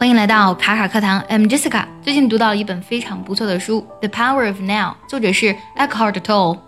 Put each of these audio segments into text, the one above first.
欢迎来到卡卡课堂，I'm Jessica。最近读到一本非常不错的书，《The Power of Now》，作者是 Eckhart Tolle。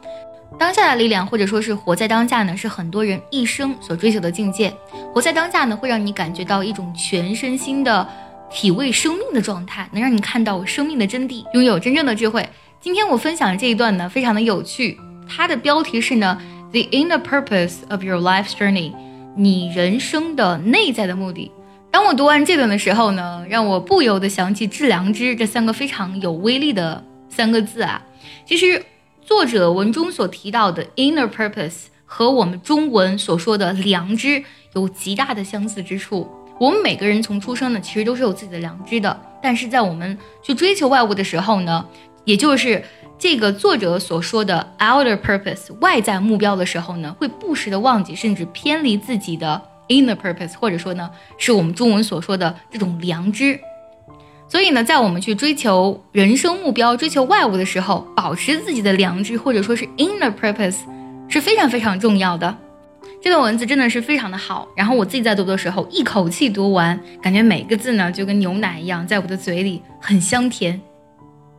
当下的力量，或者说是活在当下呢，是很多人一生所追求的境界。活在当下呢，会让你感觉到一种全身心的体味生命的状态，能让你看到生命的真谛，拥有真正的智慧。今天我分享的这一段呢，非常的有趣，它的标题是呢。The inner purpose of your life's journey，你人生的内在的目的。当我读完这本的时候呢，让我不由得想起“致良知”这三个非常有威力的三个字啊。其实作者文中所提到的 inner purpose 和我们中文所说的良知有极大的相似之处。我们每个人从出生呢，其实都是有自己的良知的，但是在我们去追求外物的时候呢，也就是这个作者所说的 outer purpose 外在目标的时候呢，会不时的忘记，甚至偏离自己的 inner purpose，或者说呢，是我们中文所说的这种良知。所以呢，在我们去追求人生目标、追求外物的时候，保持自己的良知，或者说是 inner purpose，是非常非常重要的。这段文字真的是非常的好。然后我自己在读的时候，一口气读完，感觉每个字呢就跟牛奶一样，在我的嘴里很香甜。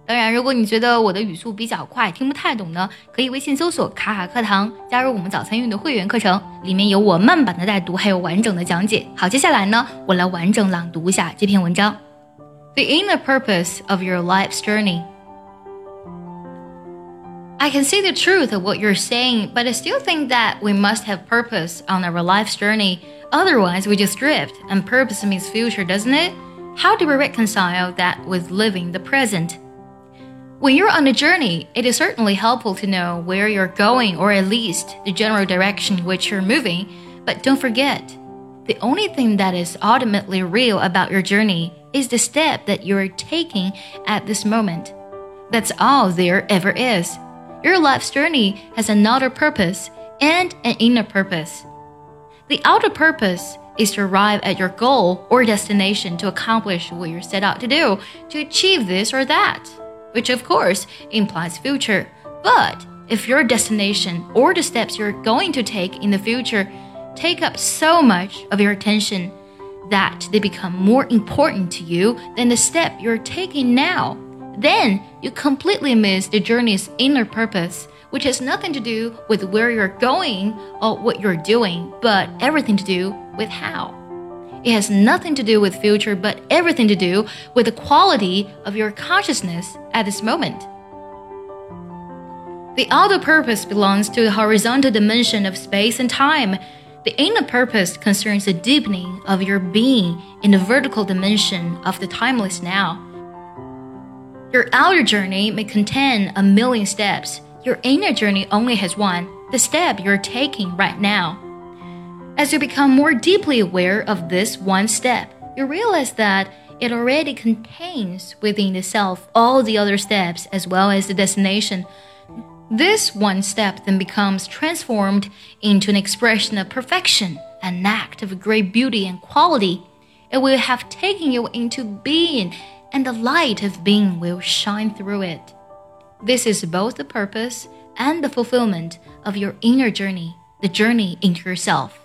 当然，如果你觉得我的语速比较快，听不太懂呢，可以微信搜索“卡卡课堂”，加入我们早餐运的会员课程，里面有我慢版的带读，还有完整的讲解。好，接下来呢，我来完整朗读一下这篇文章。The inner purpose of your life's journey. I can see the truth of what you're saying, but I still think that we must have purpose on our life's journey. Otherwise, we just drift, and purpose means future, doesn't it? How do we reconcile that with living the present? When you're on a journey, it is certainly helpful to know where you're going or at least the general direction in which you're moving. But don't forget, the only thing that is ultimately real about your journey is the step that you're taking at this moment. That's all there ever is. Your life's journey has an outer purpose and an inner purpose. The outer purpose is to arrive at your goal or destination to accomplish what you're set out to do, to achieve this or that which of course implies future. But if your destination or the steps you're going to take in the future take up so much of your attention that they become more important to you than the step you're taking now, then you completely miss the journey's inner purpose, which has nothing to do with where you're going or what you're doing, but everything to do with how. It has nothing to do with future, but everything to do with the quality of your consciousness at this moment. The outer purpose belongs to the horizontal dimension of space and time. The inner purpose concerns the deepening of your being in the vertical dimension of the timeless now. Your outer journey may contain a million steps. Your inner journey only has one the step you're taking right now. As you become more deeply aware of this one step, you realize that it already contains within itself all the other steps as well as the destination. This one step then becomes transformed into an expression of perfection, an act of great beauty and quality. It will have taken you into being, and the light of being will shine through it. This is both the purpose and the fulfillment of your inner journey, the journey into yourself.